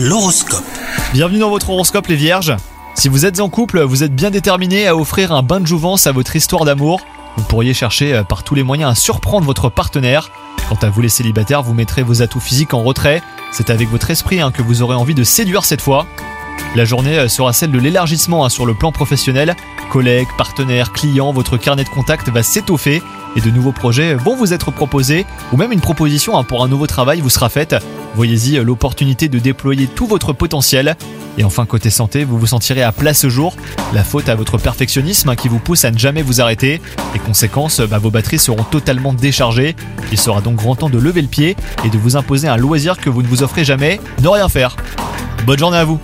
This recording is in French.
L'horoscope. Bienvenue dans votre horoscope les vierges. Si vous êtes en couple, vous êtes bien déterminé à offrir un bain de jouvence à votre histoire d'amour. Vous pourriez chercher euh, par tous les moyens à surprendre votre partenaire. Quant à vous les célibataires, vous mettrez vos atouts physiques en retrait. C'est avec votre esprit hein, que vous aurez envie de séduire cette fois. La journée euh, sera celle de l'élargissement hein, sur le plan professionnel. Collègues, partenaires, clients, votre carnet de contact va s'étoffer et de nouveaux projets vont vous être proposés ou même une proposition hein, pour un nouveau travail vous sera faite. Voyez-y l'opportunité de déployer tout votre potentiel. Et enfin côté santé, vous vous sentirez à plat ce jour. La faute à votre perfectionnisme qui vous pousse à ne jamais vous arrêter. Et conséquence, bah, vos batteries seront totalement déchargées. Il sera donc grand temps de lever le pied et de vous imposer un loisir que vous ne vous offrez jamais, ne rien faire. Bonne journée à vous